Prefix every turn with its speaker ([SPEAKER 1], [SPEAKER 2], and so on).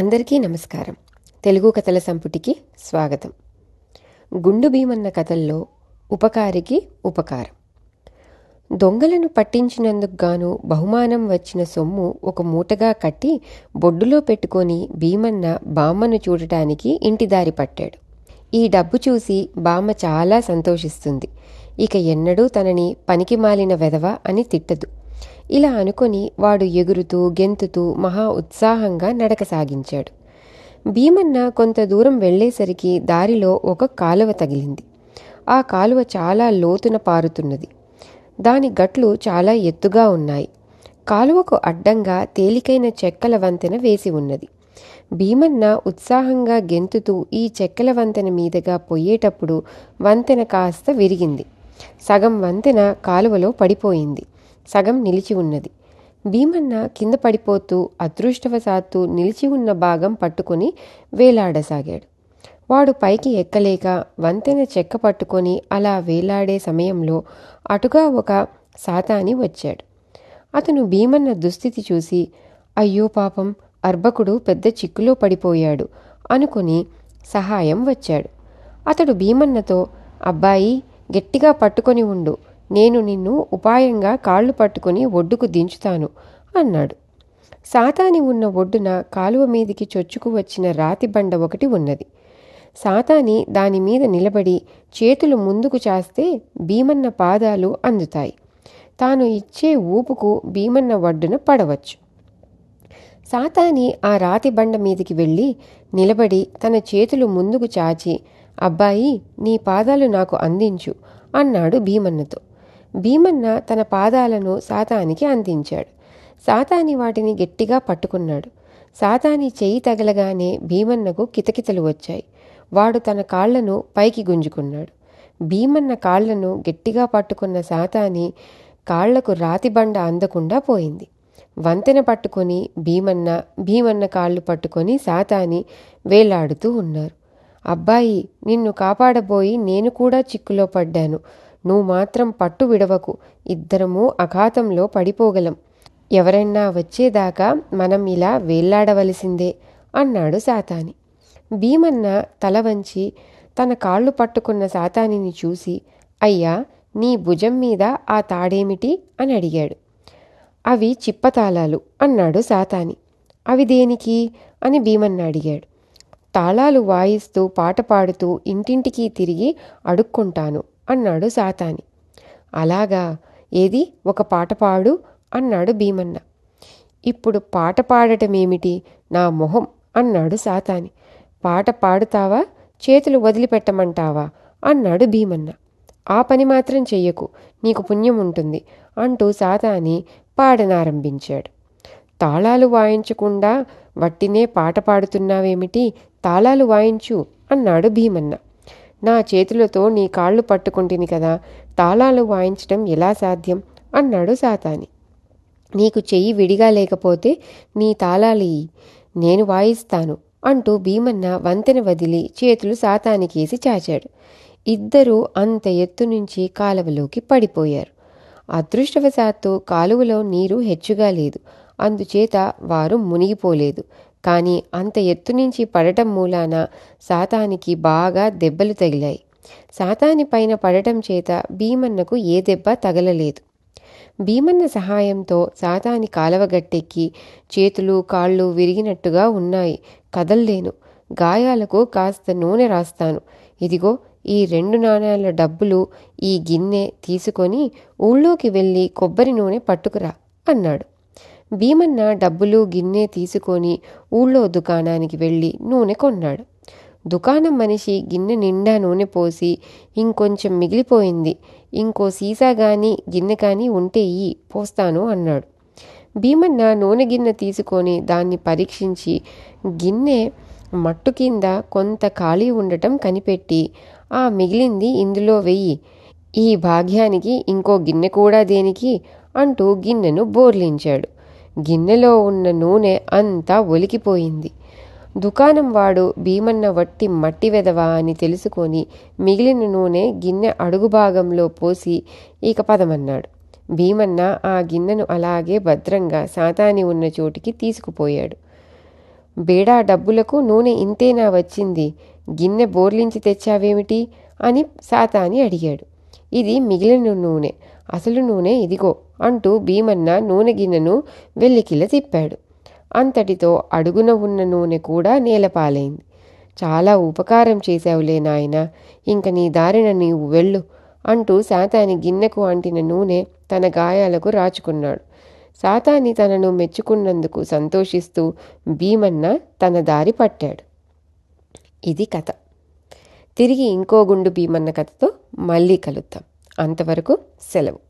[SPEAKER 1] అందరికీ నమస్కారం. తెలుగు కథల సంపుటికి స్వాగతం. గుండు భీమన్న కథల్లో ఉపకారికి ఉపకారం. దొంగలను పట్టించినందుకు గాను బహుమానం వచ్చిన సొమ్ము ఒక మూటగా కట్టి బొడ్డులో పెట్టుకొని భీమన్న బామ్మను చూడటానికి ఇంటి దారి పట్టాడు. ఈ డబ్బు చూసి బామ్మ చాలా సంతోషిస్తుంది. ఇక ఎన్నడూ తనని పనికి మాలిన వెధవ అని తిట్టదు. ఇలా అనుకొని వాడు ఎగురుతూ గెంతుతూ మహా ఉత్సాహంగా నడక సాగించాడు. భీమన్న కొంత దూరం వెళ్ళేసరికి దారిలో ఒక కాలువ తగిలింది. ఆ కాలువ చాలా లోతున పారుతున్నది. దాని గట్లు చాలా ఎత్తుగా ఉన్నాయి. కాలువకు అడ్డంగా తేలికైన చెక్కల వంతెన వేసి ఉన్నది. భీమన్న ఉత్సాహంగా గెంతుతూ ఈ చెక్కల వంతెన మీదుగా పోయేటప్పుడు వంతెన కాస్త విరిగింది. సగం వంతెన కాలువలో పడిపోయింది. సగం నిలిచి ఉన్నది. భీమన్న కింద పడిపోతూ అదృష్టవశాత్తు నిలిచి ఉన్న భాగం పట్టుకుని వేలాడసాగాడు. వాడు పైకి ఎక్కలేక వంతెన చెక్క పట్టుకొని అలా వేలాడే సమయంలో అటుగా ఒక సాతాని వచ్చాడు. అతను భీమన్న దుస్థితి చూసి అయ్యో పాపం అర్భకుడు పెద్ద చిక్కులో పడిపోయాడు అనుకుని సహాయం వచ్చాడు. అతడు భీమన్నతో అబ్బాయి గట్టిగా పట్టుకొని ఉండు నేను నిన్ను ఉపాయంగా కాళ్ళు పట్టుకుని ఒడ్డుకు దించుతాను అన్నాడు. సాతాని ఉన్న ఒడ్డున కాలువ మీదికి చొచ్చుకు వచ్చిన రాతి బండ ఒకటి ఉన్నది. సాతాని దాని మీద నిలబడి చేతులు ముందుకు చాస్తే భీమన్న పాదాలు అందుతాయి. తాను ఇచ్చే ఊపుకు భీమన్న ఒడ్డున పడవచ్చు. సాతాని ఆ రాతి బండ మీదికి వెళ్ళి నిలబడి తన చేతులు ముందుకు చాచి అబ్బాయి నీ పాదాలు నాకు అందించు అన్నాడు భీమన్నతో. భీమన్న తన పాదాలను సాతానికి అందించాడు. సాతాని వాటిని గట్టిగా పట్టుకున్నాడు. సాతాని చెయ్యి తగలగానే భీమన్నకు కితకితలు వచ్చాయి. వాడు తన కాళ్ళను పైకి గుంజుకున్నాడు. భీమన్న కాళ్ళను గట్టిగా పట్టుకున్న సాతాని కాళ్ళకు రాతిబండ అందకుండా పోయింది. వంతెన పట్టుకొని భీమన్న భీమన్న కాళ్ళు పట్టుకొని సాతాని వేలాడుతూ ఉన్నారు. అబ్బాయి నిన్ను కాపాడబోయి నేను కూడా చిక్కులో పడ్డాను. నువ్వు మాత్రం పట్టు విడవకు. ఇద్దరము అఘాతంలో పడిపోగలం. ఎవరైనా వచ్చేదాకా మనం ఇలా వేళ్ళాడవలసిందే అన్నాడు సాతాని. భీమన్న తల వంచి తన కాళ్ళు పట్టుకున్న సాతానిని చూసి అయ్యా నీ భుజం మీద ఆ తాడేమిటి? అని అడిగాడు. అవి చిప్పతాళాలు అన్నాడు సాతాని. అవి దేనికి? అని భీమన్న అడిగాడు. తాళాలు వాయిస్తూ పాట పాడుతూ ఇంటింటికి తిరిగి అడుక్కుంటాను. అన్నాడు సాతాని. అలాగా ఏది? ఒక పాట పాడు అన్నాడు భీమన్న. ఇప్పుడు పాట పాడటమేమిటి? నా మొహం అన్నాడు సాతాని. పాట పాడుతావా? చేతులు వదిలిపెట్టమంటావా? అన్నాడు భీమన్న. ఆ పని మాత్రం చెయ్యకు నీకు పుణ్యం ఉంటుంది అంటూ సాతాని పాడనారంభించాడు. తాళాలు వాయించకుండా వట్టినే పాట పాడుతున్నావేమిటి? తాళాలు వాయించు అన్నాడు భీమన్న. నా చేతులతో నీ కాళ్ళు పట్టుకుంటుని కదా తాళాలు వాయించడం ఎలా సాధ్యం? అన్నాడు సాతాని. నీకు చెయ్యి విడిగా లేకపోతే నీ తాళాలి నేను వాయిస్తాను అంటూ భీమన్న వంతెన వదిలి చేతులు సాతానికేసి చాచాడు. ఇద్దరూ అంత ఎత్తు నుంచి కాలువలోకి పడిపోయారు. అదృష్టవశాత్తు కాలువలో నీరు హెచ్చుగా లేదు. అందుచేత వారు మునిగిపోలేదు. కానీ అంత ఎత్తు నుంచి పడటం మూలాన సాతానికి బాగా దెబ్బలు తగిలాయి. సాతాని పైన పడటం చేత భీమన్నకు ఏ దెబ్బ తగలలేదు. భీమన్న సహాయంతో సాతాని కాలవగట్టెక్కి చేతులు కాళ్ళు విరిగినట్టుగా ఉన్నాయి. కదల్లేను. గాయాలకు కాస్త నూనె రాస్తాను. ఇదిగో ఈ రెండు నాణాల డబ్బులు ఈ గిన్నె తీసుకొని ఊళ్ళోకి వెళ్ళి కొబ్బరి నూనె పట్టుకురా అన్నాడు. భీమన్న డబ్బులు గిన్నె తీసుకొని ఊళ్ళో దుకాణానికి వెళ్ళి నూనె కొన్నాడు. దుకాణం మనిషి గిన్నె నిండా నూనె పోసి ఇంకొంచెం మిగిలిపోయింది. ఇంకో సీసా కానీ గిన్నె కానీ ఉంటే ఈ పోస్తాను అన్నాడు. భీమన్న నూనె గిన్నె తీసుకొని దాన్ని పరీక్షించి గిన్నె మట్టు కింద కొంత ఖాళీ ఉండటం కనిపెట్టి ఆ మిగిలింది ఇందులో వెయ్యి. ఈ భాగ్యానికి ఇంకో గిన్నె కూడా దేనికి? అంటూ గిన్నెను బోర్లించాడు. గిన్నెలో ఉన్న నూనె అంతా ఒలికిపోయింది. దుకాణం వాడు భీమన్న వట్టి మట్టి వెదవా అని తెలుసుకొని మిగిలిన నూనె గిన్నె అడుగు భాగంలో పోసి ఇక పదమన్నాడు. భీమన్న ఆ గిన్నెను అలాగే భద్రంగా సాతాని ఉన్న చోటికి తీసుకుపోయాడు. బేడా డబ్బులకు నూనె ఇంతేనా వచ్చింది? గిన్నె బోర్లించి తెచ్చావేమిటి? అని సాతాని అడిగాడు. ఇది మిగిలిన నూనె. అసలు నూనె ఇదిగో అంటూ భీమన్న నూనె గిన్నెను వెల్లికిల తిప్పాడు. అంతటితో అడుగున ఉన్న నూనె కూడా నేలపాలైంది. చాలా ఉపకారం చేశావులే నాయన ఇంక నీ దారిన నీవు వెళ్ళు అంటూ సాతాని గిన్నెకు అంటిన నూనె తన గాయాలకు రాచుకున్నాడు. సాతాని తనను మెచ్చుకున్నందుకు సంతోషిస్తూ భీమన్న తన దారి పట్టాడు. ఇది కథ. తిరిగి ఇంకో గుండు భీమన్న కథతో మళ్ళీ కలుద్దాం. అంతవరకు సెలవు.